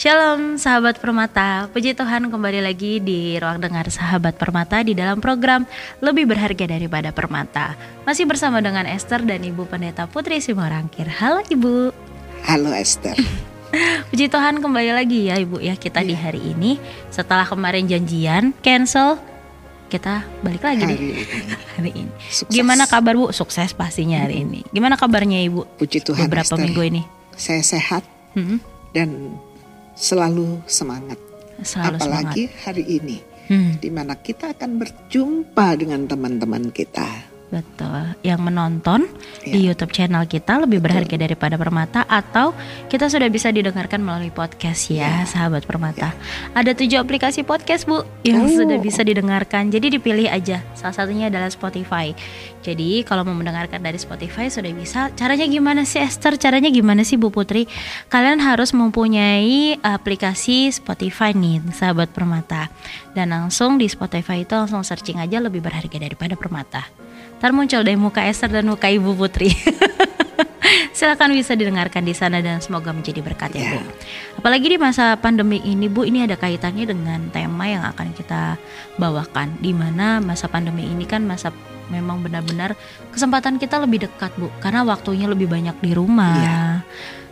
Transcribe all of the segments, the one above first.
Shalom sahabat permata, puji Tuhan kembali lagi di ruang dengar sahabat permata di dalam program Lebih Berharga Daripada Permata. Masih bersama dengan Esther dan Ibu Pendeta Putri Simorangkir. Halo Ibu. Halo Esther. Puji Tuhan kembali lagi ya Ibu ya kita di hari ini. Setelah kemarin janjian cancel kita balik lagi hari ini. hari ini. Sukses. Gimana kabar Bu? Sukses pastinya hari ini. Gimana kabarnya Ibu? Puji Tuhan Beberapa Esther. minggu ini. Saya sehat Hmm, dan selalu semangat. Selalu Apalagi hari ini semangat Hmm. di mana kita akan berjumpa dengan teman-teman kita. Betul. Yang menonton Ya. di YouTube channel kita lebih berharga daripada permata atau kita sudah bisa didengarkan melalui podcast ya, sahabat permata. Ada tujuh aplikasi podcast bu yang Oh. sudah bisa didengarkan. Jadi dipilih aja. Salah satunya adalah Spotify. Jadi kalau mau mendengarkan dari Spotify sudah bisa. Caranya gimana sih Esther? Caranya gimana sih Bu Putri? Kalian harus mempunyai aplikasi Spotify nih, sahabat permata. Dan langsung di Spotify itu langsung searching aja lebih berharga daripada permata. Ntar muncul deh muka Esther dan muka Ibu Putri. Silakan bisa didengarkan di sana dan semoga menjadi berkat ya, Ya. Bu. Apalagi di masa pandemi ini, Bu, ini ada kaitannya dengan tema yang akan kita bawakan di mana masa pandemi ini kan masa memang benar-benar kesempatan kita lebih dekat, Bu, karena waktunya lebih banyak di rumah. Iya.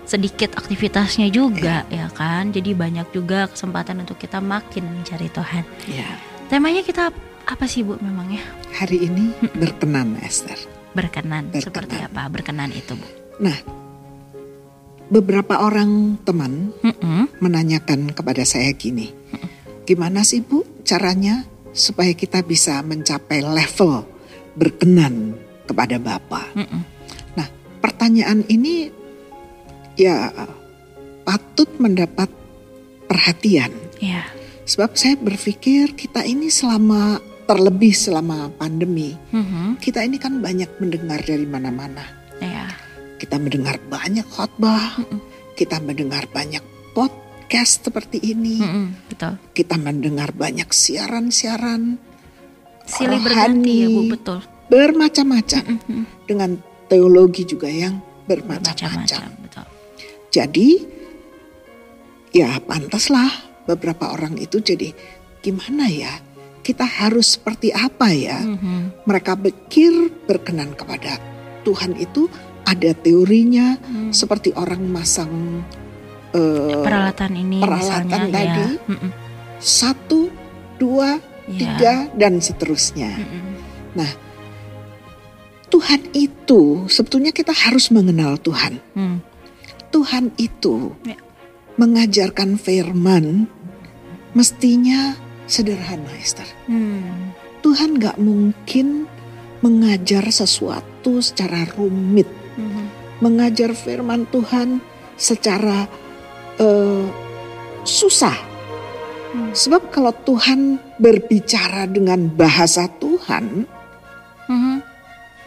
Sedikit aktivitasnya juga ya kan. Jadi banyak juga kesempatan untuk kita makin mencari Tuhan. Ya, Temanya kita apa sih, Bu, memangnya? hari ini berkenan Esther. Berkenan. Berkenan. Seperti apa berkenan itu, Bu? Nah, beberapa orang teman Mm-mm. menanyakan kepada saya gini, gimana sih Bu caranya supaya kita bisa mencapai level berkenan kepada Bapa? Mm-mm. Nah, pertanyaan ini ya patut mendapat perhatian. Ya. Sebab saya berpikir kita ini selama terlebih selama pandemi, Mhm. kita ini kan banyak mendengar dari mana-mana. Ya. Kita mendengar banyak khotbah, kita mendengar banyak podcast seperti ini, Mm-mm, betul. kita mendengar banyak siaran-siaran Silih rohani, berganti ya Bu, betul. bermacam-macam Mm-mm. dengan teologi juga yang bermacam-macam. Betul. Jadi ya pantaslah beberapa orang itu jadi gimana ya? Kita harus seperti apa ya? Mhm. Mereka pikir berkenan kepada Tuhan itu ada teorinya Hmm. seperti orang masang eh, Peralatan ini peralatan misalnya tadi. ya. Mm-mm. satu, dua, Ya. tiga dan seterusnya. Mm-mm. Tuhan itu sebetulnya kita harus mengenal Tuhan. Hmm. Tuhan itu Ya. mengajarkan firman mestinya sederhana Esther. Hmm. Tuhan gak mungkin mengajar sesuatu secara rumit. Mhm. Mengajar firman Tuhan secara eh, susah. Hmm. Sebab kalau Tuhan berbicara dengan bahasa Tuhan, Mhm.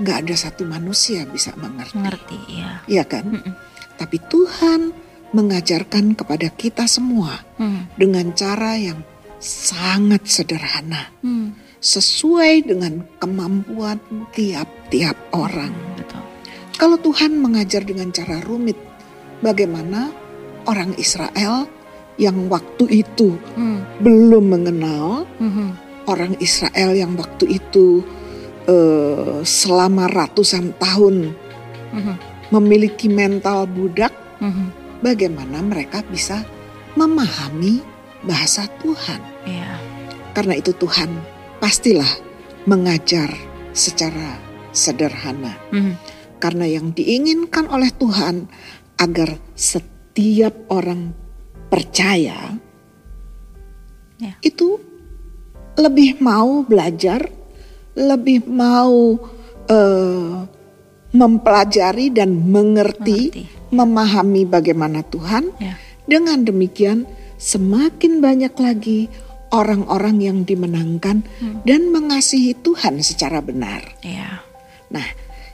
gak ada satu manusia bisa mengerti. Mengerti ya. Iya kan? Mm-mm. Tapi Tuhan mengajarkan kepada kita semua Hmm. dengan cara yang sangat sederhana, Hmm. sesuai dengan kemampuan tiap-tiap orang. Hmm, Betul. Kalau Tuhan mengajar dengan cara rumit, bagaimana orang Israel yang waktu itu Hmm. belum mengenal Mhm. orang Israel yang waktu itu eh, selama ratusan tahun Mhm. memiliki mental budak, Mhm. bagaimana mereka bisa memahami bahasa Tuhan. Iya. Karena itu Tuhan pastilah mengajar secara sederhana. Mhm. Karena yang diinginkan oleh Tuhan agar setiap orang percaya Ya. itu lebih mau belajar, lebih mau eh, mempelajari dan mengerti, Mengerti. memahami bagaimana Tuhan. Ya. Dengan demikian semakin banyak lagi orang-orang yang dimenangkan dan mengasihi Tuhan secara benar. Iya. Nah,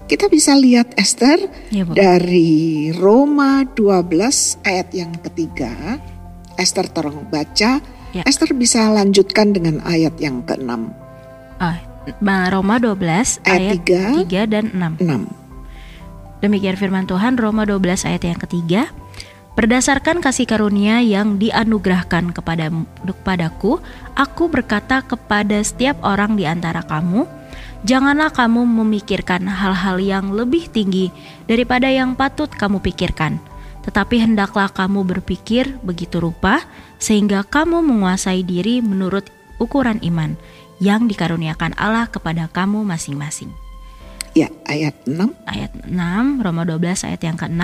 kita bisa lihat Esther Bu. dari Roma 12 ayat yang ketiga. Esther tolong baca. Ya. Esther bisa lanjutkan dengan ayat yang ke-6. Ah, Roma 12 ayat Ayat 3 tiga. dan 6. 6. Demikian firman Tuhan Roma 12 ayat yang ketiga. Berdasarkan kasih karunia yang dianugerahkan kepada kepadaku, aku berkata kepada setiap orang di antara kamu, janganlah kamu memikirkan hal-hal yang lebih tinggi daripada yang patut kamu pikirkan, tetapi hendaklah kamu berpikir begitu rupa sehingga kamu menguasai diri menurut ukuran iman yang dikaruniakan Allah kepada kamu masing-masing. Ya, ayat 6. Ayat 6, Roma 12 ayat yang ke-6.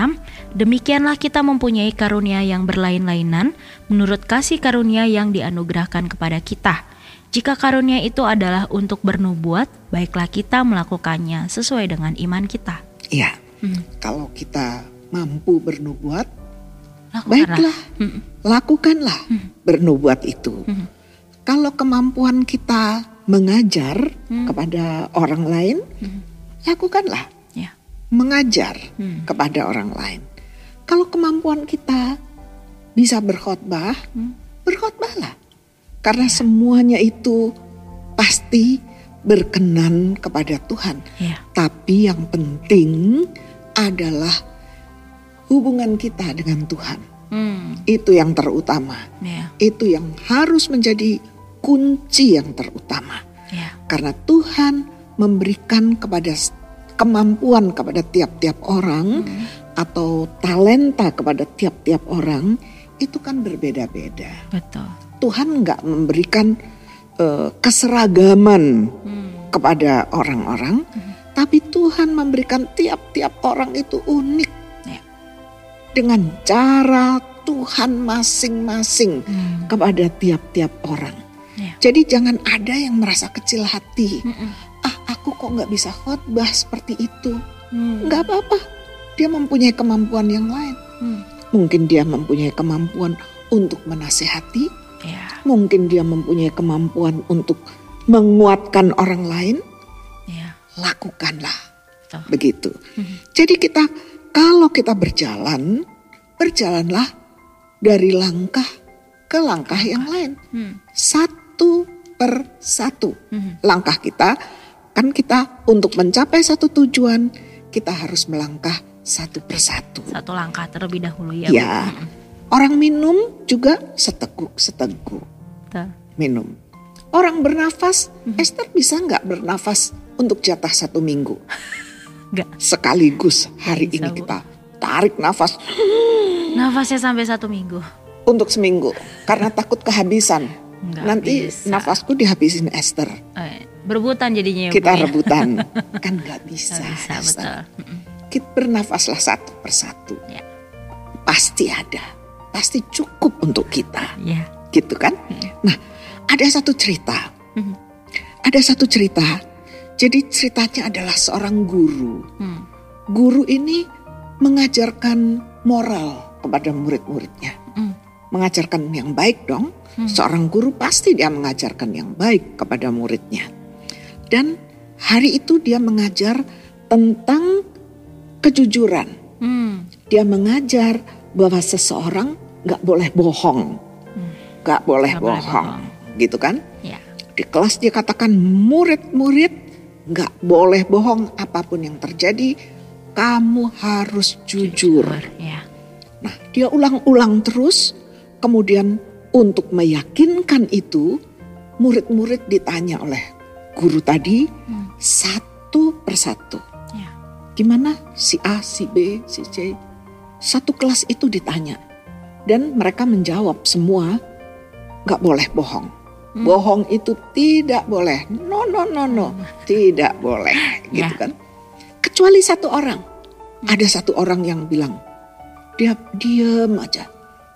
Demikianlah kita mempunyai karunia yang berlain-lainan menurut kasih karunia yang dianugerahkan kepada kita. Jika karunia itu adalah untuk bernubuat, baiklah kita melakukannya sesuai dengan iman kita. Ya, hmm. kalau kita mampu bernubuat, Lakukanlah. baiklah, Hmm. lakukanlah bernubuat itu. Hmm. Kalau kemampuan kita mengajar Hmm. kepada orang lain, Hmm. Lakukanlah Ya. mengajar Hmm. kepada orang lain. Kalau kemampuan kita bisa berkhotbah, Hmm. berkhotbahlah. Karena semuanya itu pasti berkenan kepada Tuhan. Ya. Tapi yang penting adalah hubungan kita dengan Tuhan. Hmm. Itu yang terutama. Ya. Itu yang harus menjadi kunci yang terutama. Ya. Karena Tuhan memberikan kepada kemampuan kepada tiap-tiap orang Hmm. atau talenta kepada tiap-tiap orang itu kan berbeda-beda. Betul. Tuhan nggak memberikan eh, keseragaman Hmm. kepada orang-orang, tapi Tuhan memberikan tiap-tiap orang itu unik Ya. dengan cara Tuhan masing-masing Hmm. kepada tiap-tiap orang. Ya. Jadi jangan ada yang merasa kecil hati. Mm-mm. Ah, aku kok nggak bisa khotbah seperti itu? Hmm. Nggak apa-apa. Dia mempunyai kemampuan yang lain. Hmm. Mungkin dia mempunyai kemampuan untuk menasehati. Ya. Mungkin dia mempunyai kemampuan untuk menguatkan orang lain. Ya. Lakukanlah Betul. begitu. Mhm. Jadi kita kalau kita berjalan, berjalanlah dari langkah ke langkah yang lain. Hmm. Satu per satu. Mhm. Langkah kita kan kita untuk mencapai satu tujuan kita harus melangkah satu per satu. Langkah terlebih dahulu ya. Bu. Ya. Orang minum juga seteguk seteguk minum. Orang bernafas, Esther bisa nggak bernafas untuk jatah satu minggu? Nggak. Sekaligus hari Bisa, ini Bu. kita tarik nafas Nafasnya sampai satu minggu. untuk seminggu karena takut kehabisan. Nggak Nanti bisa. nafasku dihabisin Esther. Eh, berebutan jadinya ya, Bu, Kita ya? rebutan, kan nggak bisa. Nggak bisa, betul. Kita bernafaslah satu persatu. Ya. Pasti ada, pasti cukup untuk kita, Ya. gitu kan? Nah, ada satu cerita. Mhm. Ada satu cerita. Jadi ceritanya adalah seorang guru. Hmm. Guru ini mengajarkan moral kepada murid-muridnya. Hmm. Mengajarkan yang baik dong. Hmm. Seorang guru pasti dia mengajarkan yang baik kepada muridnya. Dan hari itu dia mengajar tentang kejujuran. Hmm. Dia mengajar bahwa seseorang nggak boleh bohong, nggak boleh Nggak boleh bohong, bohong. gitu kan? Ya. Di kelas dia katakan murid-murid nggak boleh bohong apa pun yang terjadi, kamu harus jujur. Ya. Nah, dia ulang-ulang terus, kemudian untuk meyakinkan itu, murid-murid ditanya oleh guru tadi Hmm. satu persatu. Ya. Gimana si A, si B, si C? Satu kelas itu ditanya. Dan mereka menjawab semua, nggak boleh bohong. Hmm. Bohong itu tidak boleh. No, no, no, no. Tidak boleh. Gitu Ya. kan. Kecuali satu orang. Ada satu orang yang bilang, dia diem aja.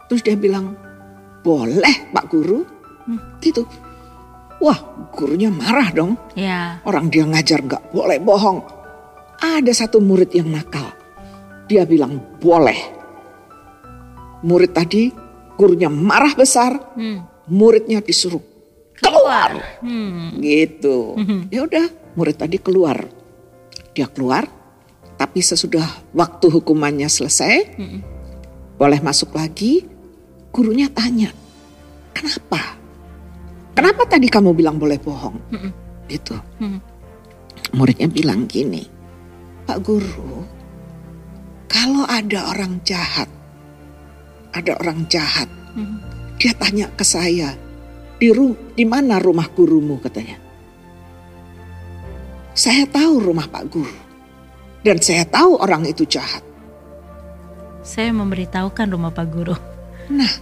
Terus dia bilang, boleh Pak Guru. Hmm. Gitu. Wah gurunya marah dong. Ya. Orang dia ngajar nggak boleh bohong. Ada satu murid yang nakal. Dia bilang boleh. Murid tadi gurunya marah besar. Hmm. Muridnya disuruh keluar. Hmm. Gitu. Mhm. Ya udah murid tadi keluar. Dia keluar. Tapi sesudah waktu hukumannya selesai. Mm-mm. Boleh masuk lagi. Gurunya tanya. Kenapa? Kenapa tadi kamu bilang boleh bohong? Mm-mm. Gitu. Hmm. muridnya bilang gini, Pak Guru, kalau ada orang jahat ada orang jahat. Mhm. Dia tanya ke saya, di, ru di mana rumah gurumu katanya. Saya tahu rumah Pak Guru. Dan saya tahu orang itu jahat. Saya memberitahukan rumah Pak Guru. Nah,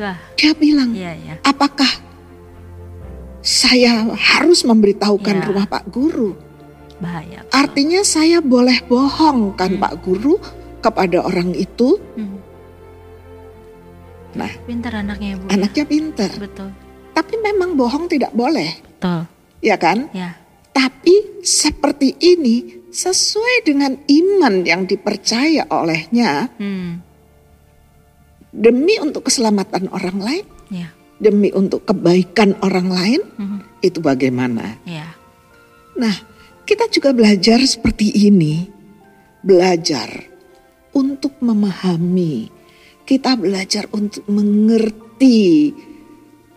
Wah, dia bilang, iya ya. apakah saya harus memberitahukan Ya. rumah Pak Guru? Bahaya. Artinya saya boleh bohong kan Hmm. Pak Guru kepada orang itu. Mhm. Nah, Pintar anaknya Bu. anaknya pinter. Betul. Tapi memang bohong tidak boleh, Betul. ya kan? Ya. Tapi seperti ini sesuai dengan iman yang dipercaya olehnya Hmm. demi untuk keselamatan orang lain, Ya. Demi untuk kebaikan orang lain, Mhm. itu bagaimana? Ya. Nah, kita juga belajar seperti ini. Belajar untuk memahami. Kita belajar untuk mengerti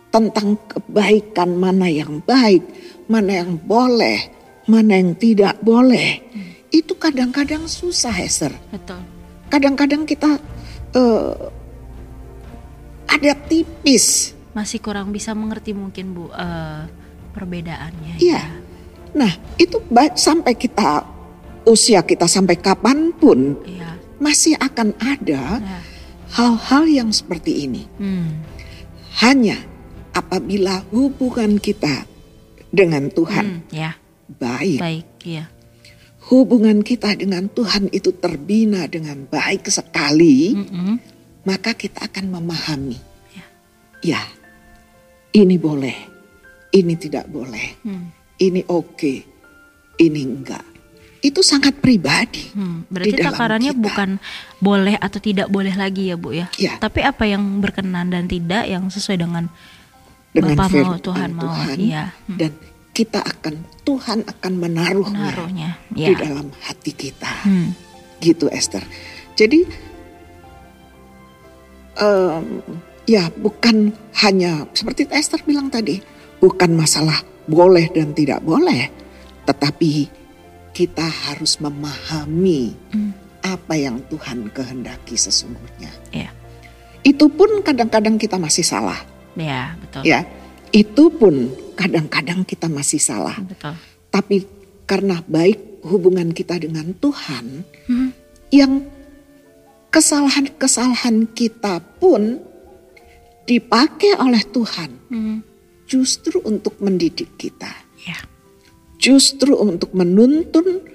tentang kebaikan mana yang baik, mana yang boleh, mana yang tidak boleh. Itu kadang-kadang susah, Hester. Betul. Kadang-kadang kita eh, ada tipis. Masih kurang bisa mengerti mungkin Bu eh, perbedaannya. Iya. Nah, itu sampai kita usia kita sampai kapan pun Iya. masih akan ada Ya. hal-hal yang seperti ini. Hmm. Hanya apabila hubungan kita dengan Tuhan Hmm, Ya. baik, Baik. Iya. hubungan kita dengan Tuhan itu terbina dengan baik sekali, Mhm. maka kita akan memahami. Ya. Ya, ini boleh, ini tidak boleh, Hmm. ini oke, ini enggak. Itu sangat pribadi. Hmm, berarti takarannya kita. bukan boleh atau tidak boleh lagi ya Bu ya. Ya. Tapi apa yang berkenan dan tidak yang sesuai dengan dengan Bapak mau Tuhan mau. Tuhan Iya. Hmm. dan kita akan Tuhan akan menaruhnya Menaruhnya. di Ya. dalam hati kita Hmm. gitu Esther jadi em, ya bukan hanya seperti Esther bilang tadi bukan masalah boleh dan tidak boleh tetapi kita harus memahami Hmm. apa yang Tuhan kehendaki sesungguhnya Iya. itu pun kadang-kadang kita masih salah Ya, betul. ya itu pun kadang-kadang kita masih salah Betul. tapi karena baik hubungan kita dengan Tuhan Hmm. yang kesalahan-kesalahan kita pun dipakai oleh Tuhan Hmm. justru untuk mendidik kita Ya. justru untuk menuntun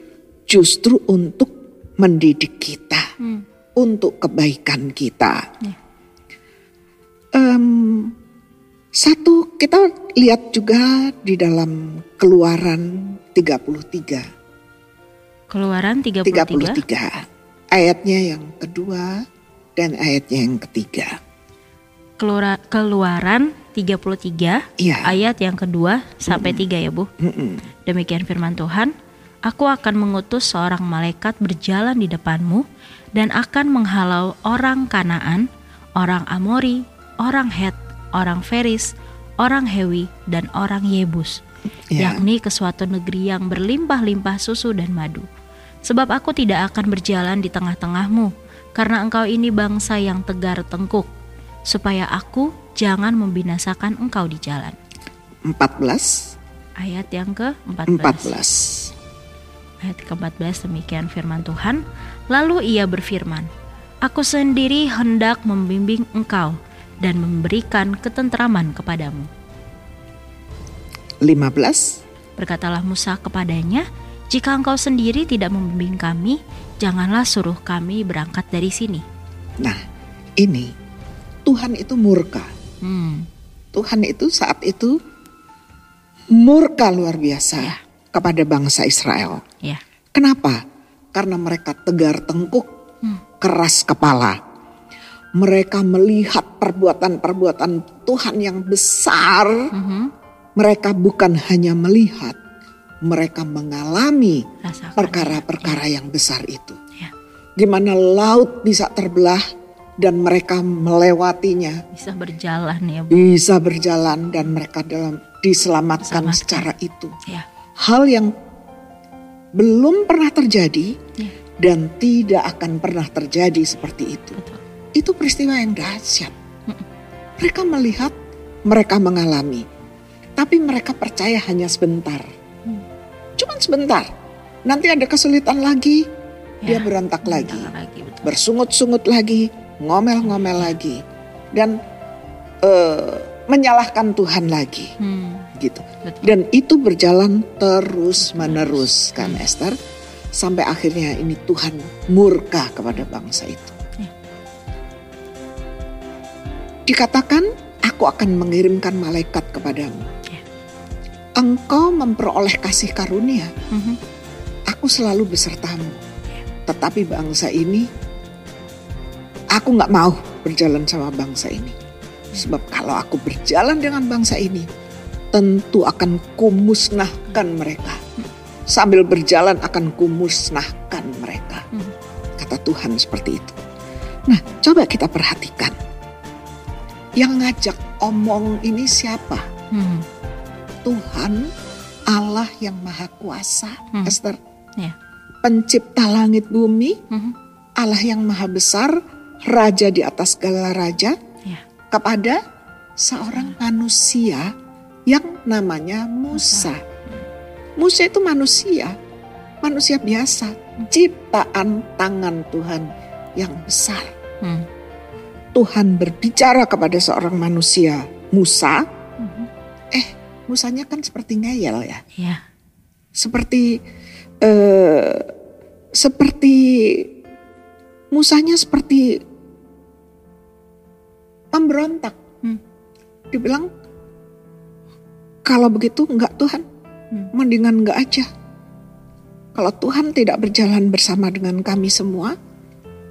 justru untuk mendidik kita Hmm. untuk kebaikan kita Ya. Em, satu kita lihat juga di dalam keluaran 33 Keluaran 33. 33 ayatnya yang kedua dan ayatnya yang ketiga. Kelura- keluaran 33 Iya. ayat yang kedua sampai tiga ya Bu. Mm-mm. Demikian firman Tuhan, Aku akan mengutus seorang malaikat berjalan di depanmu dan akan menghalau orang Kanaan, orang Amori, orang Het, orang Feris, orang Hewi, dan orang Yebus, Ya. yakni ke suatu negeri yang berlimpah-limpah susu dan madu. Sebab aku tidak akan berjalan di tengah-tengahmu, karena engkau ini bangsa yang tegar tengkuk, supaya aku jangan membinasakan engkau di jalan. 14 Ayat yang ke-14. 14. Ayat ke-14 demikian firman Tuhan. Lalu ia berfirman, Aku sendiri hendak membimbing engkau dan memberikan ketentraman kepadamu. 15 Berkatalah Musa kepadanya, Jika engkau sendiri tidak membimbing kami, janganlah suruh kami berangkat dari sini. Nah, ini Tuhan itu murka. Hmm, Tuhan itu saat itu murka luar biasa Ya. kepada bangsa Israel. ya. Kenapa? Karena mereka tegar tengkuk, Hmm. keras kepala. Mereka melihat perbuatan-perbuatan Tuhan yang besar. Mhm, Mereka bukan hanya melihat, mereka mengalami perkara-perkara yang besar itu. Ya, Gimana laut bisa terbelah dan mereka melewatinya, bisa berjalan ya, Bu. bisa berjalan dan mereka dalam diselamatkan Diselamatkan. secara itu. Ya, Hal yang belum pernah terjadi ya, dan tidak akan pernah terjadi seperti itu. betul. itu peristiwa yang dahsyat. Mereka melihat, mereka mengalami, tapi mereka percaya hanya sebentar. Hmm. Cuman sebentar. Nanti ada kesulitan lagi, dia Ya, berontak lagi, Berontak lagi betul. bersungut-sungut lagi, ngomel-ngomel lagi, dan eh, menyalahkan Tuhan lagi, Hmm, gitu. betul. Dan itu berjalan terus menerus kan Hmm. Esther sampai akhirnya ini Tuhan murka kepada bangsa itu. Ya. Dikatakan aku akan mengirimkan malaikat kepadamu. Ya. Engkau memperoleh kasih karunia, Mhm. aku selalu besertamu. Ya. Tetapi bangsa ini aku nggak mau berjalan sama bangsa ini. Sebab kalau aku berjalan dengan bangsa ini, tentu akan kumusnahkan mereka. Sambil berjalan akan kumusnahkan mereka. Hmm. Kata Tuhan seperti itu. Nah, coba kita perhatikan. Yang ngajak omong ini siapa? Hmm, Tuhan Allah yang Maha Kuasa, Hmm. Esther. Ya. Pencipta langit bumi, mhm. Allah yang Maha Besar, Raja di atas segala raja, Ya. kepada seorang manusia yang namanya Musa. Musa itu manusia, manusia biasa, ciptaan tangan Tuhan yang besar. Hmm, Tuhan berbicara kepada seorang manusia, Musa. mhm. Musanya kan seperti ngeyel ya, Ya. seperti eh, seperti Musanya seperti pemberontak. Hmm. Dibilang kalau begitu enggak Tuhan, Hmm. mendingan enggak aja. Kalau Tuhan tidak berjalan bersama dengan kami semua,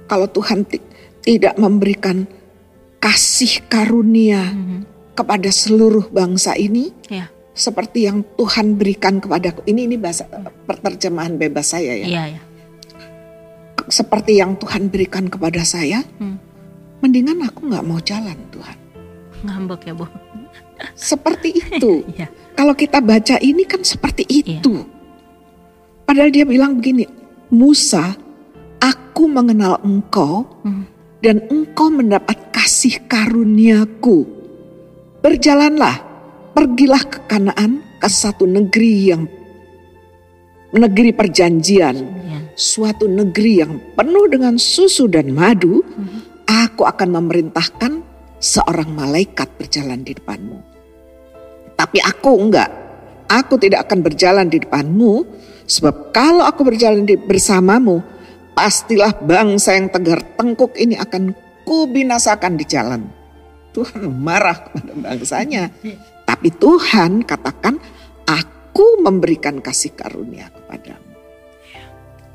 kalau Tuhan ti- tidak memberikan kasih karunia Mhm. kepada seluruh bangsa ini, Ya. seperti yang Tuhan berikan kepadaku. Ini ini bahasa perterjemahan bebas saya ya. Iya, ya. Seperti yang Tuhan berikan kepada saya, Hmm. Mendingan aku nggak mau jalan Tuhan. Ngambek ya, Bu. Seperti itu. Iya. Kalau kita baca ini kan seperti itu. Padahal dia bilang begini, Musa, aku mengenal engkau Hmm. dan engkau mendapat kasih karuniaku. Berjalanlah, pergilah ke Kanaan, ke satu negeri yang negeri perjanjian, Ya. suatu negeri yang penuh dengan susu dan madu. Mhm. Aku akan memerintahkan seorang malaikat berjalan di depanmu. Tapi aku enggak. Aku tidak akan berjalan di depanmu sebab kalau aku berjalan di, bersamamu pastilah bangsa yang tegar tengkuk ini akan kubinasakan di jalan. Tuhan marah kepada bangsanya. Tapi Tuhan katakan aku memberikan kasih karunia kepadamu.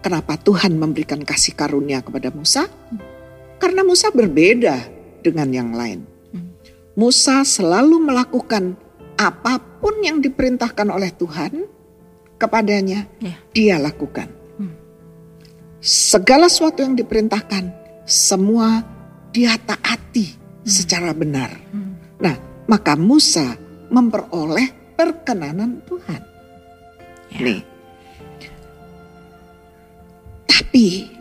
Kenapa Tuhan memberikan kasih karunia kepada Musa? Karena Musa berbeda dengan yang lain. Hmm. Musa selalu melakukan apa pun yang diperintahkan oleh Tuhan kepadanya, Ya. dia lakukan. Hmm. Segala sesuatu yang diperintahkan, semua dia taati secara benar. Hmm. Nah, maka Musa memperoleh perkenanan Tuhan. Ya. Nih. Tapi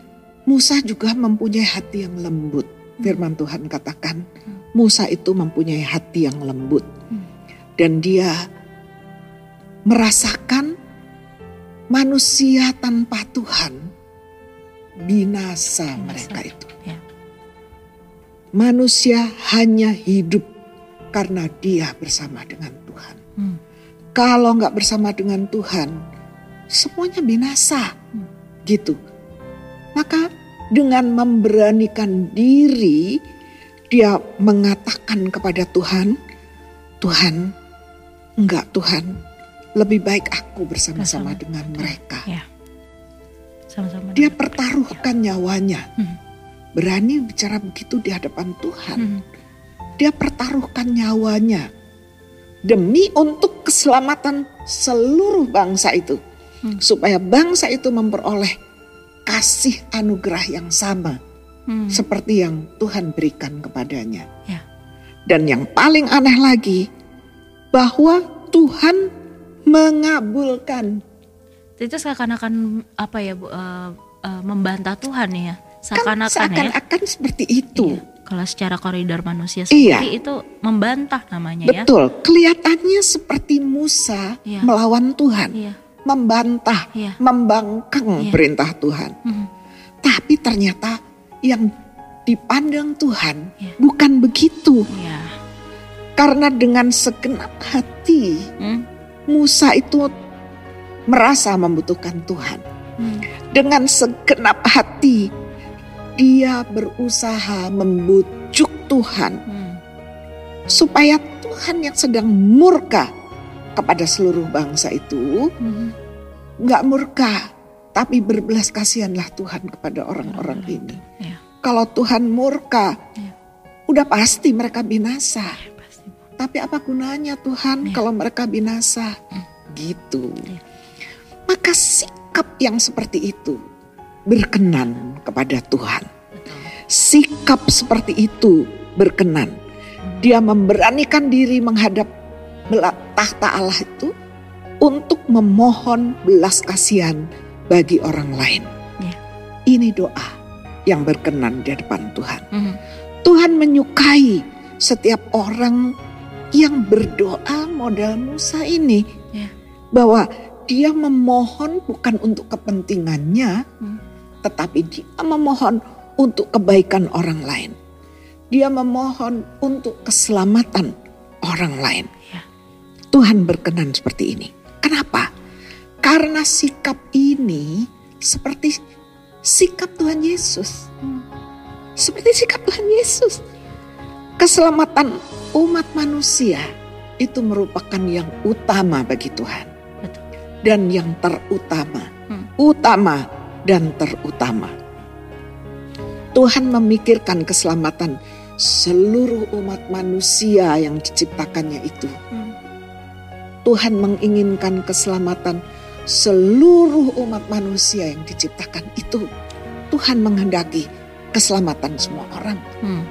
Musa juga mempunyai hati yang lembut. Firman Tuhan katakan, Musa itu mempunyai hati yang lembut. Hmm. Dan dia merasakan manusia tanpa Tuhan binasa Binasa. mereka itu. Ya. Manusia hanya hidup karena dia bersama dengan Tuhan. Hmm. Kalau nggak bersama dengan Tuhan, semuanya binasa, Hmm. gitu. Maka dengan memberanikan diri, dia mengatakan kepada Tuhan, Tuhan, enggak Tuhan, lebih baik aku bersama-sama Bersama dengan mereka. Ya. Sama-sama. Dia dengan- pertaruhkan nyawanya, Hmm. berani bicara begitu di hadapan Tuhan. Hmm. Dia pertaruhkan nyawanya demi untuk keselamatan seluruh bangsa itu, Hmm. supaya bangsa itu memperoleh kasih anugerah yang sama Hmm. seperti yang Tuhan berikan kepadanya. Ya. Dan yang paling aneh lagi, bahwa Tuhan mengabulkan. Itu seakan-akan apa ya, Bu? eh, eh, membantah Tuhan ya. Kan Seakan-akan ya. seakan-akan seperti itu. Iya. Kalau secara koridor manusia Iya. sendiri itu membantah namanya ya. Betul, kelihatannya seperti Musa Iya. melawan Tuhan, Iya. Membantah, Iya. membangkang Iya. perintah Tuhan. Mhm. Tapi ternyata yang dipandang Tuhan Iya. bukan begitu. Iya. Karena dengan segenap hati Hmm. Musa itu merasa membutuhkan Tuhan. Hmm. Dengan segenap hati dia berusaha membujuk Tuhan Hmm. supaya Tuhan yang sedang murka kepada seluruh bangsa itu Hmm. Nggak murka, tapi berbelas kasihanlah Tuhan kepada orang-orang ini. Ya. Kalau Tuhan murka, Ya. udah pasti mereka binasa. Ya, pasti. Tapi apa gunanya Tuhan Ya. kalau mereka binasa? Hmm. Gitu. Ya. Maka sikap yang seperti itu berkenan kepada Tuhan. Betul. Sikap seperti itu berkenan. Dia memberanikan diri menghadap tahta Allah itu untuk memohon belas kasihan bagi orang lain. Ya. Ini doa yang berkenan di hadapan Tuhan. Mhm. Tuhan menyukai setiap orang yang berdoa modal Musa ini. Ya. Bahwa dia memohon bukan untuk kepentingannya, Hmm. tetapi dia memohon untuk kebaikan orang lain. Dia memohon untuk keselamatan orang lain. Ya. Tuhan berkenan seperti ini. Kenapa? Karena sikap ini seperti sikap Tuhan Yesus seperti sikap Tuhan Yesus. Keselamatan umat manusia itu merupakan yang utama bagi Tuhan. Betul. Dan yang terutama, Hmm. utama dan terutama. Tuhan memikirkan keselamatan seluruh umat manusia yang diciptakannya itu. Hmm. Tuhan menginginkan keselamatan seluruh umat manusia yang diciptakan itu. Tuhan menghendaki keselamatan semua orang. Hmm.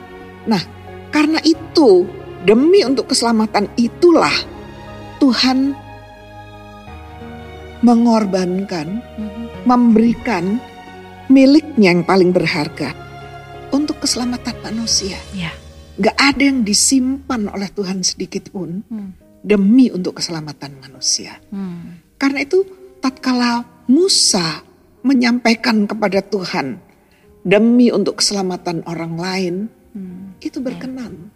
Karena itu, demi untuk keselamatan itulah Tuhan mengorbankan, Mhm. memberikan miliknya yang paling berharga untuk keselamatan manusia. Ya. Gak ada yang disimpan oleh Tuhan sedikit pun Hmm. Demi untuk keselamatan manusia. Hmm. Karena itu tatkala Musa menyampaikan kepada Tuhan demi untuk keselamatan orang lain, Hmm. itu berkenan.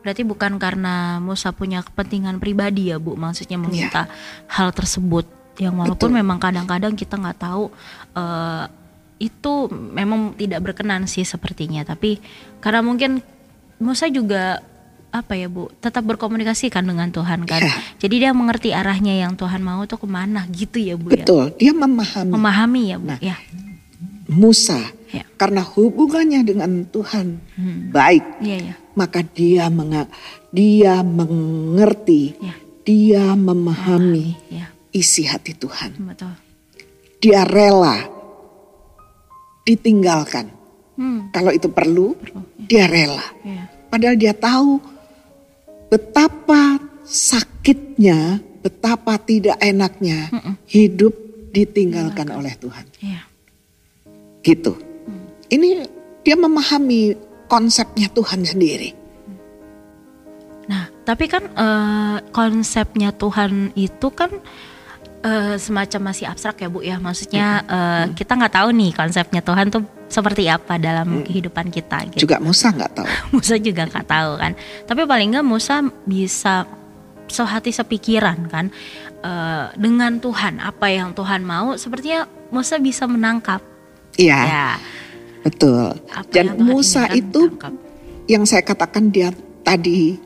Berarti bukan karena Musa punya kepentingan pribadi ya Bu, maksudnya meminta hal tersebut. Yang walaupun Betul. memang kadang-kadang kita nggak tahu eh, itu memang tidak berkenan sih sepertinya. Tapi karena mungkin Musa juga apa ya Bu, tetap berkomunikasi kan dengan Tuhan kan. Ya. Jadi dia mengerti arahnya yang Tuhan mau tuh ke mana gitu ya Bu ya. Betul, dia memahami Memahami ya Bu. Nah. ya. Musa Ya. karena hubungannya dengan Tuhan Hmm. baik, Iya ya. maka dia menga- dia mengerti, Ya. dia memahami Ya, isi hati Tuhan. betul. Dia rela ditinggalkan. Hmm. Kalau itu perlu, perlu, ya. dia rela. Ya. Padahal dia tahu betapa sakitnya, betapa tidak enaknya Mm-mm. hidup ditinggalkan oleh Tuhan. Iya. Gitu. Ini dia memahami konsepnya Tuhan sendiri. Nah, tapi kan eh, konsepnya Tuhan itu kan eh, semacam masih abstrak ya Bu ya. Maksudnya eh, kita nggak tahu nih konsepnya Tuhan tuh seperti apa dalam kehidupan kita gitu. Juga Musa nggak tahu. Musa juga nggak tahu kan. Tapi paling nggak Musa bisa sehati sepikiran kan eh, dengan Tuhan apa yang Tuhan mau. Sepertinya Musa bisa menangkap. Iya, Ya. betul. Apa Dan Musa itu ditangkap. yang saya katakan dia tadi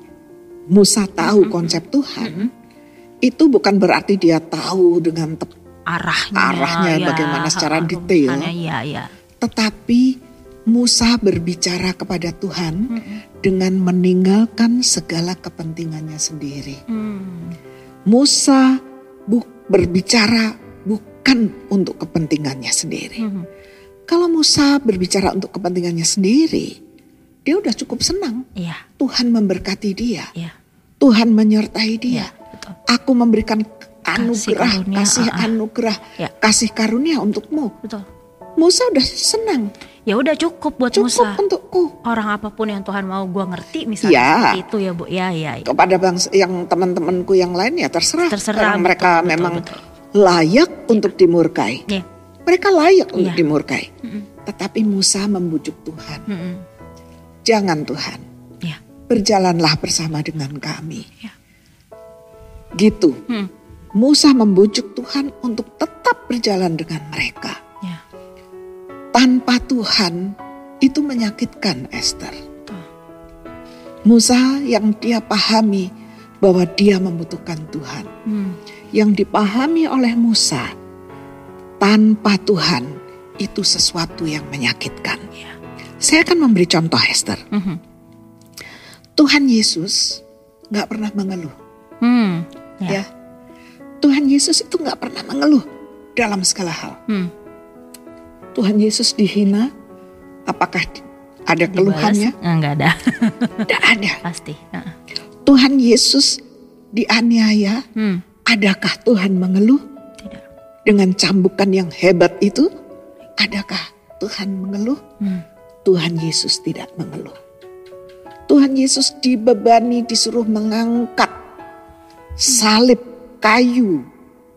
Musa tahu konsep Tuhan. Itu bukan berarti dia tahu dengan arahnya, Arahnya ya, bagaimana secara detail. Iya, iya. tetapi Musa berbicara kepada Tuhan Mm-mm. dengan meninggalkan segala kepentingannya sendiri. Hmm. Musa bu- berbicara bukan untuk kepentingannya sendiri. Hmm. Kalau Musa berbicara untuk kepentingannya sendiri, dia udah cukup senang. Iya, Tuhan memberkati dia, iya, Tuhan menyertai dia. betul. Aku memberikan anugerah, karunia, kasih ah. anugerah, Ya. kasih karunia untukmu. Betul. Musa udah senang. Ya udah cukup buat Cukup Musa. untukku. Orang apa pun yang Tuhan mau gua ngerti misalnya Ya. seperti itu ya Bu. Ya ya. ya. Kepada bangsa yang teman-temanku yang lain ya terserah. Terserah, Karena mereka betul, memang betul. layak untuk dimurkai. Ya. Mereka layak untuk Iya. dimurkai. Mm-mm. Tetapi Musa membujuk Tuhan. Mm-mm. Jangan Tuhan, Ya. berjalanlah bersama dengan kami. Ya. Gitu. Hmm. Musa membujuk Tuhan untuk tetap berjalan dengan mereka. Ya. Tanpa Tuhan itu menyakitkan Esther. Tuh. Musa yang dia pahami bahwa dia membutuhkan Tuhan. Hmm. Yang dipahami oleh Musa tanpa Tuhan itu sesuatu yang menyakitkan. Ya. Saya akan memberi contoh Esther. Mhm. Tuhan Yesus nggak pernah mengeluh. Hmm. Ya. Ya. Tuhan Yesus itu nggak pernah mengeluh dalam segala hal. Hmm. Tuhan Yesus dihina, apakah ada Dibalas? keluhannya? Enggak ada. Tidak ada. Pasti. Heeh. Tuhan Yesus dianiaya, Hmm. adakah Tuhan mengeluh Tidak. dengan cambukan yang hebat itu? Adakah Tuhan mengeluh? Hmm. Tuhan Yesus tidak mengeluh. Tuhan Yesus dibebani disuruh mengangkat salib kayu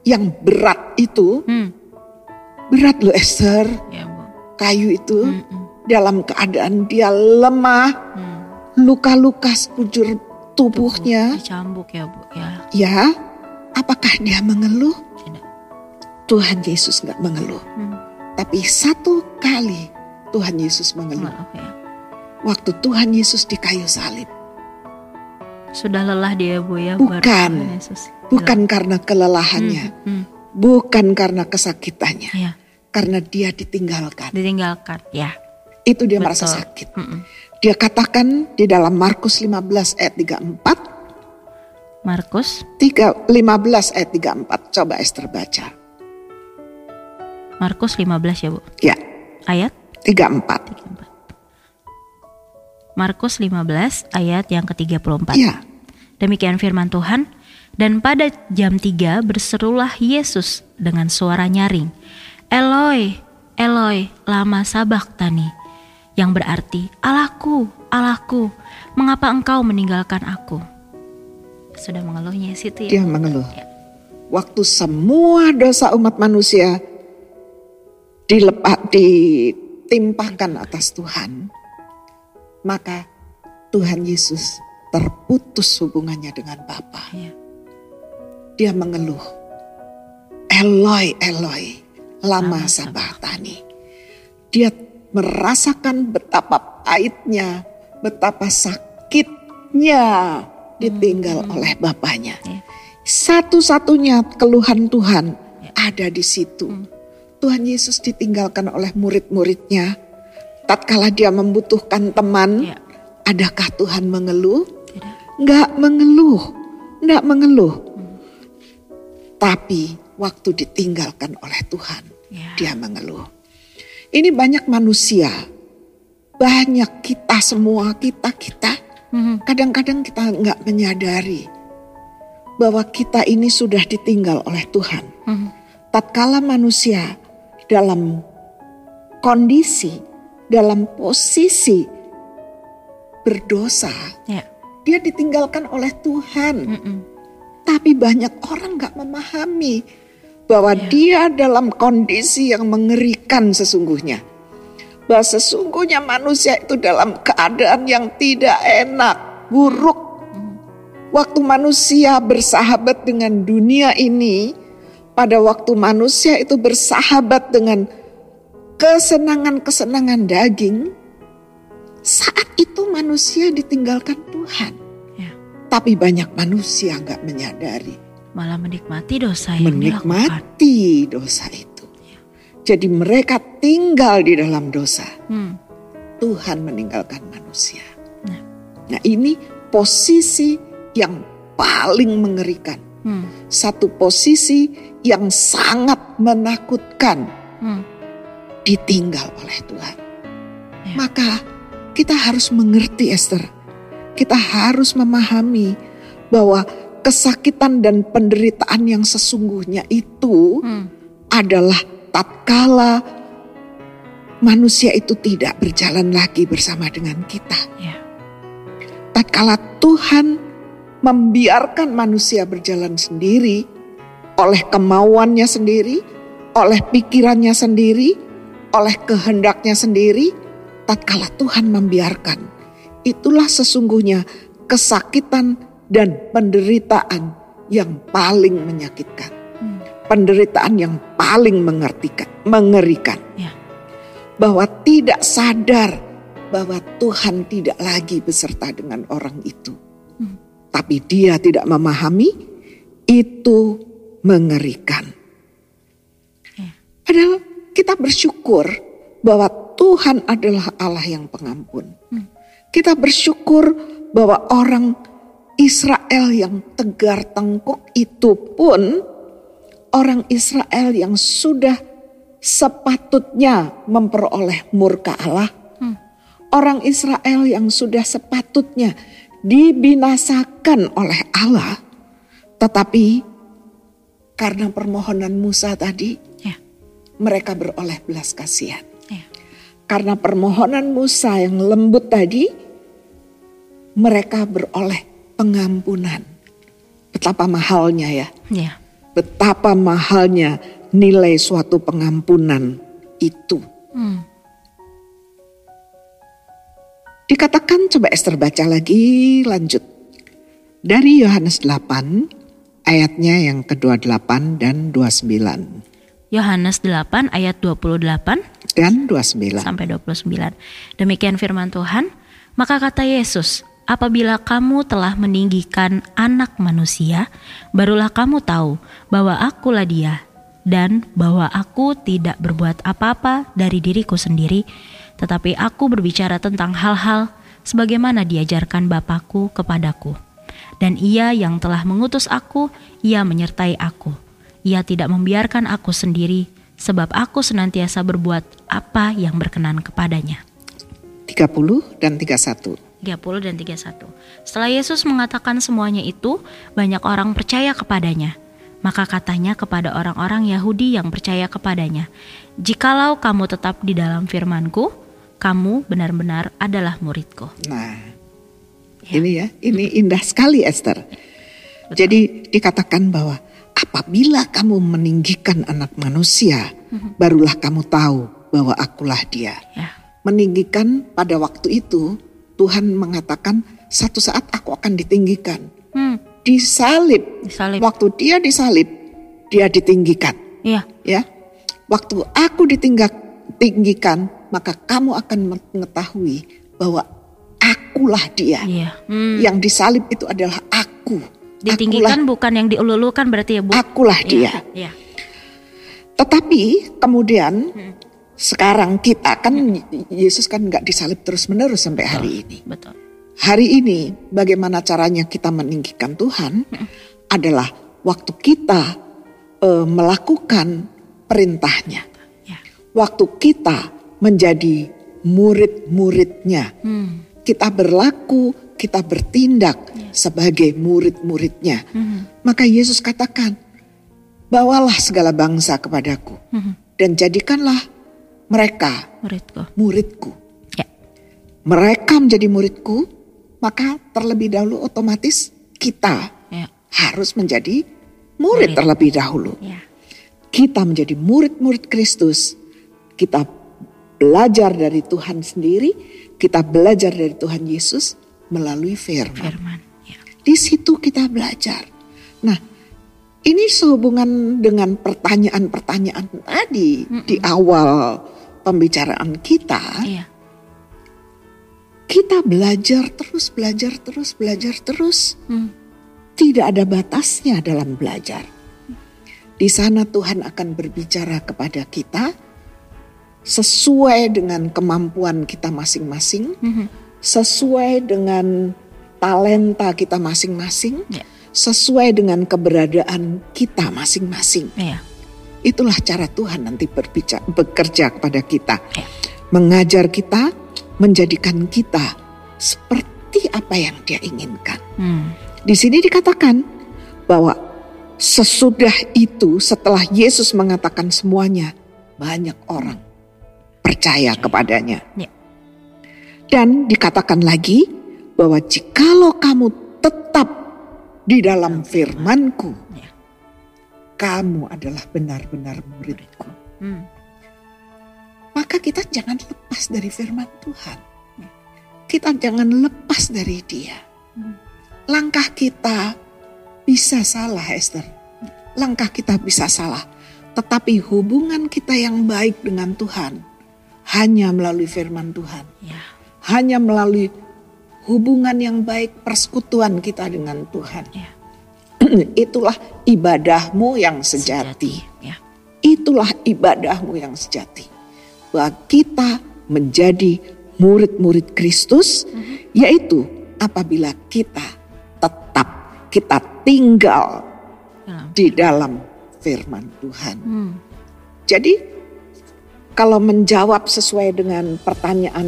yang berat itu. Hmm. Berat loh Esther, Ya Bu. kayu itu Mm-mm. dalam keadaan dia lemah, Hmm. luka-luka sekujur tubuhnya. Dicambuk ya Bu. Ya. Ya, apakah dia mengeluh? Tidak. Tuhan Yesus nggak mengeluh. Hmm. Tapi satu kali Tuhan Yesus mengeluh. Maaf ya. Waktu Tuhan Yesus di kayu salib. Sudah lelah dia Bu ya. Bukan. baru Yesus. Bukan karena kelelahannya. Hmm. Bukan karena kesakitannya. Ya. Karena dia ditinggalkan. Ditinggalkan. Ya. Itu dia Betul. merasa sakit. Mm-mm. Dia katakan di dalam Markus 15 ayat 34. Markus. 3, 15 ayat 34. Coba Esther baca. Markus 15 ya Bu. Ya, Ayat 34. 34. Markus 15 ayat yang ke-34. Ya, Demikian firman Tuhan. Dan pada jam 3 berserulah Yesus dengan suara nyaring. Eloi, Eloi, lama sabachthani. Yang berarti, Allahku, Allahku, mengapa engkau meninggalkan aku? Sudah mengeluhnya situ ya. dia mengeluh. Ya. Waktu semua dosa umat manusia dilepak ditimpahkan atas Tuhan, maka Tuhan Yesus terputus hubungannya dengan Bapa. Ya. Dia mengeluh. Eloi, Eloi, lama sabachthani. Dia merasakan betapa pahitnya, betapa sakitnya ditinggal oleh bapaknya. Ya. Satu-satunya keluhan Tuhan Ya. ada di situ. Hmm. Tuhan Yesus ditinggalkan oleh murid-muridnya. Tatkala dia membutuhkan teman, Ya. adakah Tuhan mengeluh? Tidak. Enggak mengeluh, enggak mengeluh. Tapi waktu ditinggalkan oleh Tuhan, Ya. dia mengeluh. Ini banyak manusia, banyak kita semua, kita-kita. Mhm. Kadang-kadang kita enggak menyadari bahwa kita ini sudah ditinggal oleh Tuhan. Mhm. Tatkala manusia dalam kondisi, dalam posisi berdosa, Ya. dia ditinggalkan oleh Tuhan. Mhm. Tapi banyak orang nggak memahami bahwa Ya. dia dalam kondisi yang mengerikan sesungguhnya. Bahwa sesungguhnya manusia itu dalam keadaan yang tidak enak, buruk. Waktu manusia bersahabat dengan dunia ini, pada waktu manusia itu bersahabat dengan kesenangan-kesenangan daging, saat itu manusia ditinggalkan Tuhan. Ya. Tapi banyak manusia nggak menyadari, Malah menikmati dosa yang dilakukan. menikmati dosa itu. Jadi mereka tinggal di dalam dosa. Hmm. Tuhan meninggalkan manusia. Nah. Nah ini posisi yang paling mengerikan. Hmm. Satu posisi yang sangat menakutkan Hmm. Ditinggal oleh Tuhan. Ya. Maka kita harus mengerti Esther. Kita harus memahami bahwa kesakitan dan penderitaan yang sesungguhnya itu Hmm. adalah tatkala manusia itu tidak berjalan lagi bersama dengan kita. Ya. Tatkala Tuhan membiarkan manusia berjalan sendiri oleh kemauannya sendiri, oleh pikirannya sendiri, oleh kehendaknya sendiri, tatkala Tuhan membiarkan, itulah sesungguhnya kesakitan dan penderitaan yang paling menyakitkan. Hmm. Penderitaan yang paling mengertikan, mengerikan. Ya. Bahwa tidak sadar bahwa Tuhan tidak lagi beserta dengan orang itu. Hmm. Tapi dia tidak memahami itu mengerikan. Ya. Padahal kita bersyukur bahwa Tuhan adalah Allah yang pengampun. Hmm. Kita bersyukur bahwa orang Israel yang tegar tengkuk itu pun orang Israel yang sudah sepatutnya memperoleh murka Allah. Hmm. Orang Israel yang sudah sepatutnya dibinasakan oleh Allah. Tetapi karena permohonan Musa tadi. Mereka beroleh belas kasihan. Ya. Karena permohonan Musa yang lembut tadi mereka beroleh pengampunan. Betapa mahalnya ya. Ya. Betapa mahalnya nilai suatu pengampunan itu. Hmm. Dikatakan coba Esther baca lagi lanjut. Dari Yohanes 8 ayatnya yang ke-28 dan 29 Yohanes 8 ayat 28 dan 29. sampai 29. Demikian firman Tuhan. Maka kata Yesus, apabila kamu telah meninggikan anak manusia, barulah kamu tahu bahwa akulah dia dan bahwa aku tidak berbuat apa-apa dari diriku sendiri, tetapi aku berbicara tentang hal-hal sebagaimana diajarkan Bapakku kepadaku. Dan ia yang telah mengutus aku, ia menyertai aku. Ia tidak membiarkan aku sendiri, sebab aku senantiasa berbuat apa yang berkenan kepadanya. 30 dan 31. 30 dan 31. Setelah Yesus mengatakan semuanya itu, banyak orang percaya kepadanya. Maka katanya kepada orang-orang Yahudi yang percaya kepadanya, "Jikalau kamu tetap di dalam firman-Ku, kamu benar-benar adalah muridku." Nah, Ya. ini ya, ini indah sekali Esther. Jadi dikatakan bahwa apabila kamu meninggikan anak manusia, barulah kamu tahu bahwa akulah dia. Ya. Meninggikan pada waktu itu Tuhan mengatakan satu saat aku akan ditinggikan. Hmm, Disalib. disalib. Waktu dia disalib, dia ditinggikan. Iya, Ya, waktu aku ditinggak, tinggikan, maka kamu akan mengetahui bahwa akulah dia. iya. Hmm. Yang disalib itu adalah aku. Ditinggikan bukan yang diululukan berarti ya, Bu? Akulah, akulah dia. Iya. Tetapi kemudian Hmm. sekarang kita kan Yesus kan nggak disalib terus menerus sampai hari ini. Betul. Hari ini bagaimana caranya kita meninggikan Tuhan adalah waktu kita eh, melakukan perintahnya. Ya. Waktu kita menjadi murid-muridnya. Hmm. Kita berlaku, kita bertindak sebagai murid-muridnya. Hmm. Maka Yesus katakan, bawalah segala bangsa kepadaku Hmm. dan jadikanlah mereka Muridku. muridku. Ya. Mereka menjadi muridku, maka terlebih dahulu otomatis kita Ya. harus menjadi murid, Murid. terlebih dahulu. Ya. Kita menjadi murid-murid Kristus. Kita belajar dari Tuhan sendiri, kita belajar dari Tuhan Yesus melalui firman. Firman. Ya. Di situ kita belajar. Nah, ini sehubungan dengan pertanyaan-pertanyaan tadi di awal pembicaraan kita. Iya. Kita belajar terus, belajar terus, belajar terus. Hmm. Tidak ada batasnya dalam belajar. Di sana Tuhan akan berbicara kepada kita sesuai dengan kemampuan kita masing-masing, Mhm. Sesuai dengan talenta kita masing-masing, Ya. sesuai dengan keberadaan kita masing-masing. Iya. Itulah cara Tuhan nanti berbicara, bekerja kepada kita, Ya. mengajar kita, menjadikan kita seperti apa yang Dia inginkan. Hmm. Di sini dikatakan bahwa sesudah itu, setelah Yesus mengatakan semuanya, banyak orang percaya kepadanya. Ya. Dan dikatakan lagi bahwa jikalau kamu tetap di dalam firmanku, kamu adalah benar-benar muridku. Hmm. Maka kita jangan lepas dari firman Tuhan. Kita jangan lepas dari dia. Hmm. Langkah kita bisa salah Esther. Langkah kita bisa salah. Tetapi hubungan kita yang baik dengan Tuhan hanya melalui firman Tuhan. Ya. Hanya melalui hubungan yang baik persekutuan kita dengan Tuhan. Ya. Itulah ibadahmu yang sejati. Ya. Itulah ibadahmu yang sejati. Bahwa kita menjadi murid-murid Kristus, yaitu apabila kita tetap, kita tinggal Dalam. di dalam firman Tuhan. Hmm. Jadi kalau menjawab sesuai dengan pertanyaan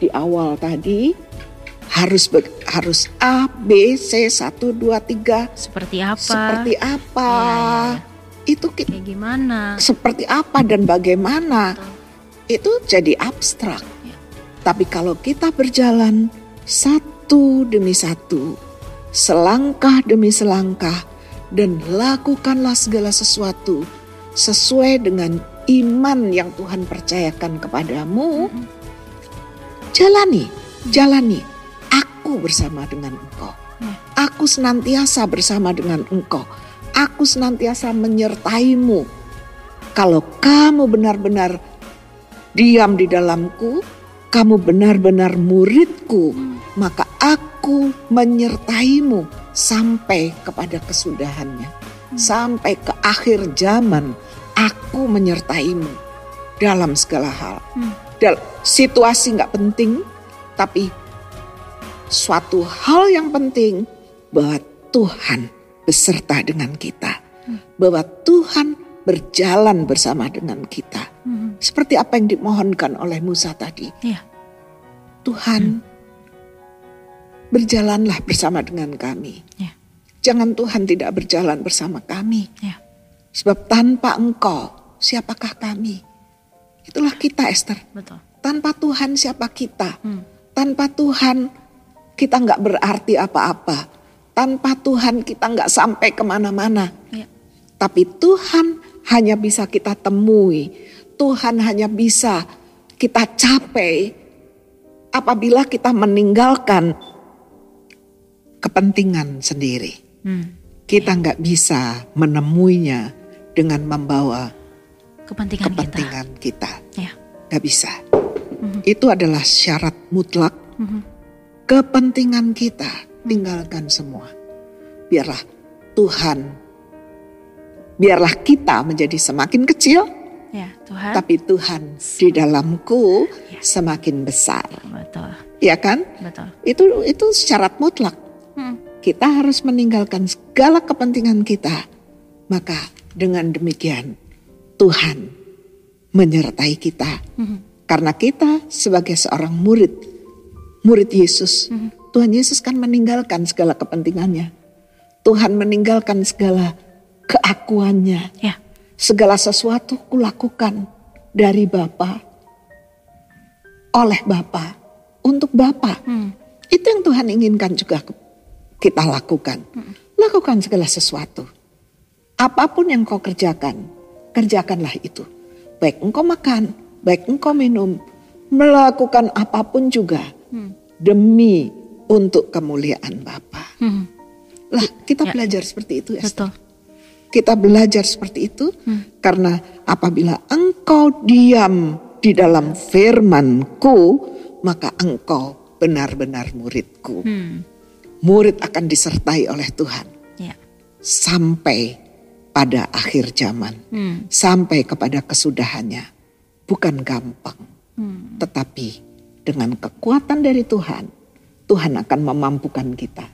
di awal tadi, harus harus A, B, C, 1, 2, 3, Seperti apa? seperti apa? Iya, Itu Kayak gimana? seperti apa dan bagaimana? Betul. itu jadi abstrak. Ya. Tapi kalau kita berjalan satu demi satu, selangkah demi selangkah, dan lakukanlah segala sesuatu sesuai dengan iman yang Tuhan percayakan kepadamu, jalani, jalani. Aku bersama dengan engkau. Ya. Aku senantiasa bersama dengan engkau. Aku senantiasa menyertaimu. Kalau kamu benar-benar diam di dalamku, kamu benar-benar muridku, maka aku menyertaimu sampai kepada kesudahannya. Sampai ke akhir zaman, aku menyertaimu dalam segala hal. Hmm. Dal- situasi nggak penting, tapi suatu hal yang penting bahwa Tuhan beserta dengan kita, bahwa Tuhan berjalan bersama dengan kita. Hmm. Seperti apa yang dimohonkan oleh Musa tadi. Iya. Tuhan berjalanlah bersama dengan kami. Ya. Jangan Tuhan tidak berjalan bersama kami. Ya. Sebab tanpa engkau, siapakah kami? Itulah kita Esther. Betul. Tanpa Tuhan siapa kita? Hmm. Tanpa Tuhan kita nggak berarti apa-apa. Tanpa Tuhan kita nggak sampai ke mana-mana. Ya. Tapi Tuhan hanya bisa kita temui. Tuhan hanya bisa kita capai apabila kita meninggalkan kepentingan sendiri. Hmm. Kita nggak bisa menemuinya dengan membawa Kepentingan, kepentingan kita. kita. Ya. Nggak bisa. Mhm. Itu adalah syarat mutlak Mhm. kepentingan kita. Tinggalkan semua. Biarlah Tuhan, biarlah kita menjadi semakin kecil, Ya, Tuhan. tapi Tuhan di dalamku Ya. semakin besar. Betul. Ya kan? Betul. Itu itu syarat mutlak. Hmm. Kita harus meninggalkan segala kepentingan kita. Maka dengan demikian Tuhan menyertai kita. Mhm. Karena kita sebagai seorang murid, murid Yesus, Mhm. Tuhan Yesus kan meninggalkan segala kepentingannya. Tuhan meninggalkan segala keakuannya. Ya. Segala sesuatu kulakukan dari Bapa, oleh Bapa, untuk Bapa. Hmm. Itu yang Tuhan inginkan juga kita lakukan. Lakukan segala sesuatu. Apa pun yang kau kerjakan, kerjakanlah itu. Baik engkau makan, baik engkau minum, melakukan apa pun juga Hmm. demi untuk kemuliaan Bapa. Hmm. Lah, kita Ya. belajar seperti itu, Esther. Betul. Kita belajar seperti itu Hmm. karena apabila engkau diam di dalam firmanku, maka engkau benar-benar muridku. Hmm. Murid akan disertai oleh Tuhan Ya. sampai pada akhir zaman, Hmm. sampai kepada kesudahannya. Bukan gampang, Hmm. tetapi dengan kekuatan dari Tuhan, Tuhan akan memampukan kita.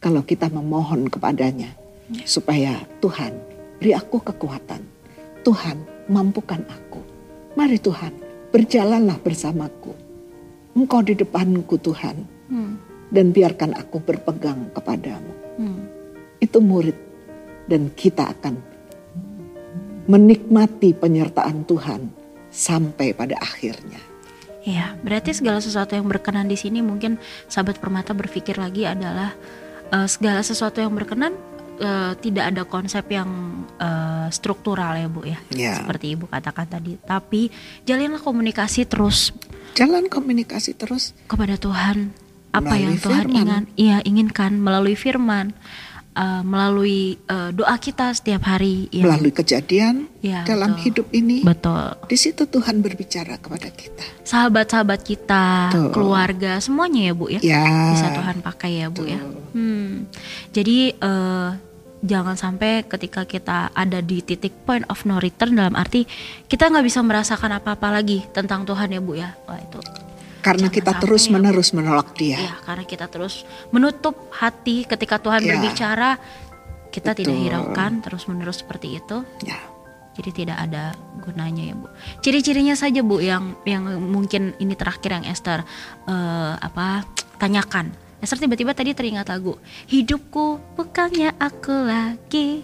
Kalau kita memohon kepadanya, Ya. supaya Tuhan beri aku kekuatan. Tuhan mampukan aku. Mari Tuhan berjalanlah bersamaku. Engkau di depanku Tuhan. Hmm. Dan biarkan aku berpegang kepadamu. Hmm. Itu murid. Dan kita akan menikmati penyertaan Tuhan sampai pada akhirnya. Iya, berarti segala sesuatu yang berkenan di sini mungkin sahabat permata berpikir lagi adalah uh, segala sesuatu yang berkenan uh, tidak ada konsep yang uh, struktural ya bu ya, Ya. seperti ibu katakan tadi. Tapi jalinlah komunikasi terus Jalan komunikasi terus kepada Tuhan apa Melalui yang Tuhan ingat, iya inginkan melalui Firman, uh, melalui uh, doa kita setiap hari. ya. melalui kejadian Ya, dalam betul. hidup ini. Betul. Di situ Tuhan berbicara kepada kita. Sahabat-sahabat kita, Betul. keluarga, semuanya ya bu ya. Ya. bisa Tuhan pakai ya Bu ya. Hmm. Jadi eh, jangan sampai ketika kita ada di titik point of no return dalam arti kita nggak bisa merasakan apa-apa lagi tentang Tuhan ya Bu ya. Wah itu. Karena Jangan kita terus ya. menerus menolak dia. Ya karena kita terus menutup hati ketika Tuhan Ya. berbicara kita tidak Betul. hiraukan terus menerus seperti itu. Ya. Jadi tidak ada gunanya ya Bu. Ciri-cirinya saja Bu yang yang mungkin ini terakhir yang Esther eh, apa tanyakan. Esther tiba-tiba tadi teringat lagu Hidupku bukannya aku lagi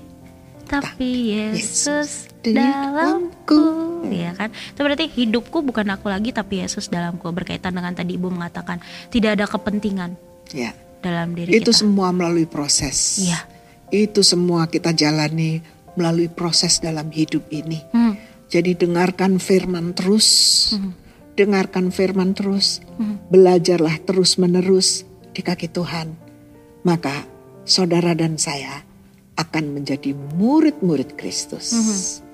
tapi Yesus dalamku ya kan itu berarti hidupku bukan aku lagi tapi Yesus dalamku berkaitan dengan tadi ibu mengatakan tidak ada kepentingan Ya. dalam diri Itu kita semua melalui proses. Iya. Itu semua kita jalani melalui proses dalam hidup ini. Hmm, Jadi dengarkan firman terus. Hmm. Dengarkan firman terus. Belajarlah terus-menerus di kaki Tuhan. Maka saudara dan saya akan menjadi murid-murid Kristus. Hmm.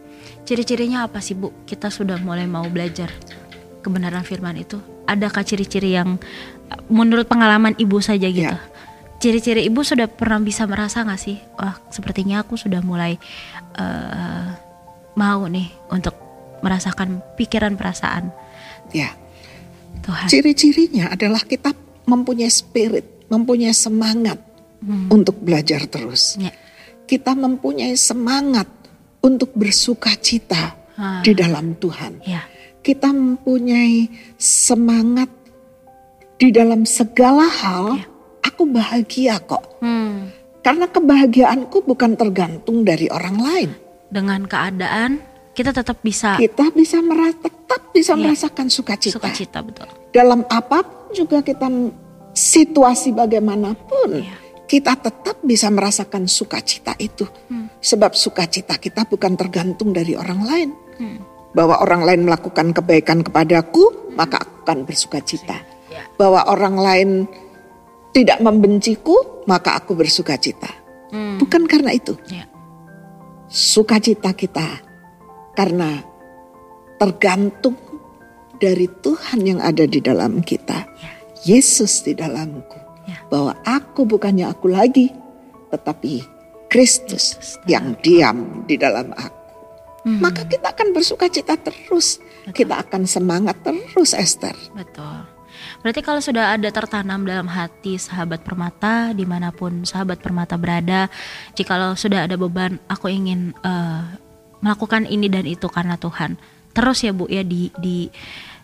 Ciri-cirinya apa sih Bu? Kita sudah mulai mau belajar kebenaran firman itu. Adakah ciri-ciri yang menurut pengalaman ibu saja gitu? Ya. Ciri-ciri ibu sudah pernah bisa merasa nggak sih? Wah, sepertinya aku sudah mulai uh, mau nih untuk merasakan pikiran perasaan Ya. Tuhan. Ciri-cirinya adalah kita mempunyai spirit, mempunyai semangat untuk belajar terus. Ya. Kita mempunyai semangat untuk bersuka cita Ah. di dalam Tuhan. Ya. Kita mempunyai semangat di dalam segala hal. Ya. Aku bahagia kok. Hmm. Karena kebahagiaanku bukan tergantung dari orang lain. Dengan keadaan kita tetap bisa Kita bisa mera- tetap bisa Ya. merasakan sukacita. sukacita betul. dalam apa pun juga kita situasi bagaimanapun Iya. Kita tetap bisa merasakan sukacita itu Hmm. sebab sukacita kita bukan tergantung dari orang lain Hmm. bahwa orang lain melakukan kebaikan kepadaku maka aku akan bersukacita Ya. bahwa orang lain tidak membenciku maka aku bersukacita Hmm. bukan karena itu Ya. sukacita kita karena tergantung dari Tuhan yang ada di dalam kita. Ya. Yesus di dalamku. Bahwa aku bukannya aku lagi, tetapi Kristus yang diam di dalam aku. Hmm. Maka kita akan bersuka cita terus. Kita akan semangat terus Esther. Betul. Berarti kalau sudah ada tertanam dalam hati sahabat permata, di mana pun sahabat permata berada, jikalau sudah ada beban, aku ingin eh, melakukan ini dan itu karena Tuhan. Terus ya bu ya di, di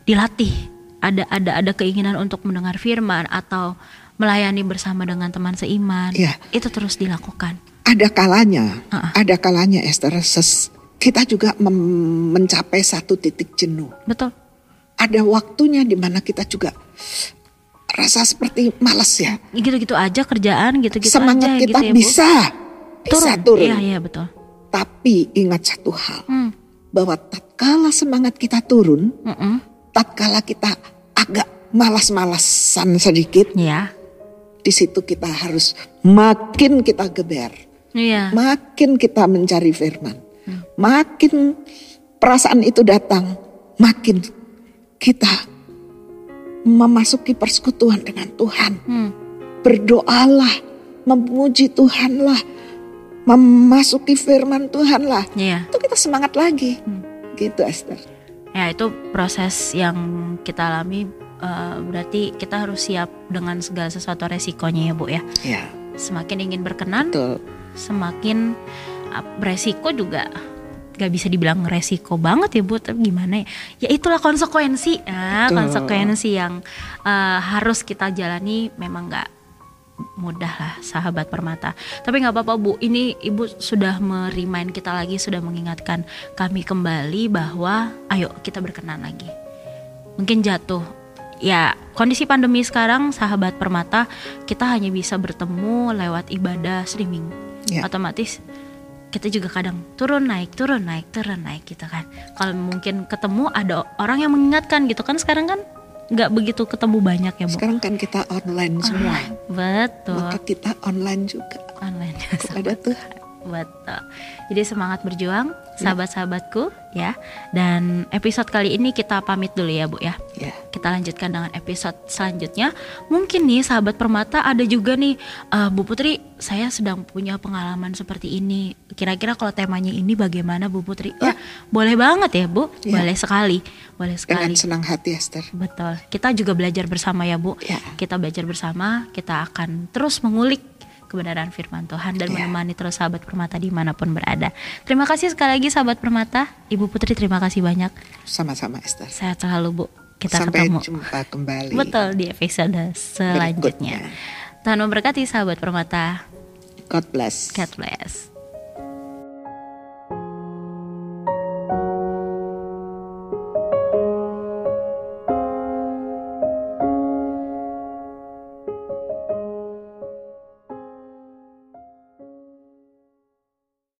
dilatih. Ada ada ada keinginan untuk mendengar firman atau melayani bersama dengan teman seiman. Ya. Itu terus dilakukan. Ada kalanya, Ha-ha. ada kalanya Esther, ses- kita juga mencapai satu titik jenuh. Betul. ada waktunya di mana kita juga rasa seperti malas ya. Gitu-gitu aja kerjaan gitu-gitu Semangat aja kita gitu ya, Bu. bisa bisa turun. Iya, iya betul. Tapi ingat satu hal, Hmm. bahwa tatkala semangat kita turun, Mm-mm. tatkala kita agak malas-malasan sedikit, Ya. Di situ kita harus makin kita geber, Iya. makin kita mencari firman, makin perasaan itu datang, makin kita memasuki persekutuan dengan Tuhan. Hmm. Berdoalah, memuji Tuhanlah, memasuki firman Tuhanlah. Iya. Itu kita semangat lagi. Hmm. Gitu Esther. Ya itu proses yang kita alami eh, berarti kita harus siap dengan segala sesuatu resikonya ya Bu ya. Ya, Semakin ingin berkenan, betul. semakin uh, beresiko juga gak bisa dibilang resiko banget ya Bu, tapi gimana ya? Ya itulah konsekuensi, nah, Betul. konsekuensi yang eh, harus kita jalani memang gak mudah lah sahabat permata. Tapi nggak apa-apa bu, ini ibu sudah merimain kita lagi, sudah mengingatkan kami kembali bahwa ayo kita berkenan lagi. Mungkin jatuh, ya kondisi pandemi sekarang sahabat permata kita hanya bisa bertemu lewat ibadah streaming. Ya. Otomatis kita juga kadang turun naik turun naik turun naik gitu kan. Kalau mungkin ketemu ada orang yang mengingatkan gitu kan sekarang kan nggak begitu ketemu banyak ya bu. Sekarang kan kita online semua. Betul. Maka kita online juga Online. kepada Tuhan. Betul. Jadi semangat berjuang, sahabat-sahabatku ya. Dan episode kali ini kita pamit dulu ya, Bu ya. Ya. Kita lanjutkan dengan episode selanjutnya. Mungkin nih sahabat permata ada juga nih eh, Bu Putri, saya sedang punya pengalaman seperti ini. Kira-kira kalau temanya ini bagaimana Bu Putri? Ya. Wah, boleh banget ya, Bu. Ya. Boleh sekali. Boleh sekali. Dengan senang hati Esther. Betul. Kita juga belajar bersama ya, Bu. Ya. Kita belajar bersama, kita akan terus mengulik kebenaran firman Tuhan dan Ya. menemani terus sahabat permata di mana pun berada. Terima kasih sekali lagi sahabat permata. Ibu Putri terima kasih banyak. Sama-sama Esther. Sehat selalu Bu. Kita Sampai ketemu. jumpa kembali. Betul di episode selanjutnya. Berikutnya. Tuhan memberkati sahabat permata. God bless. God bless.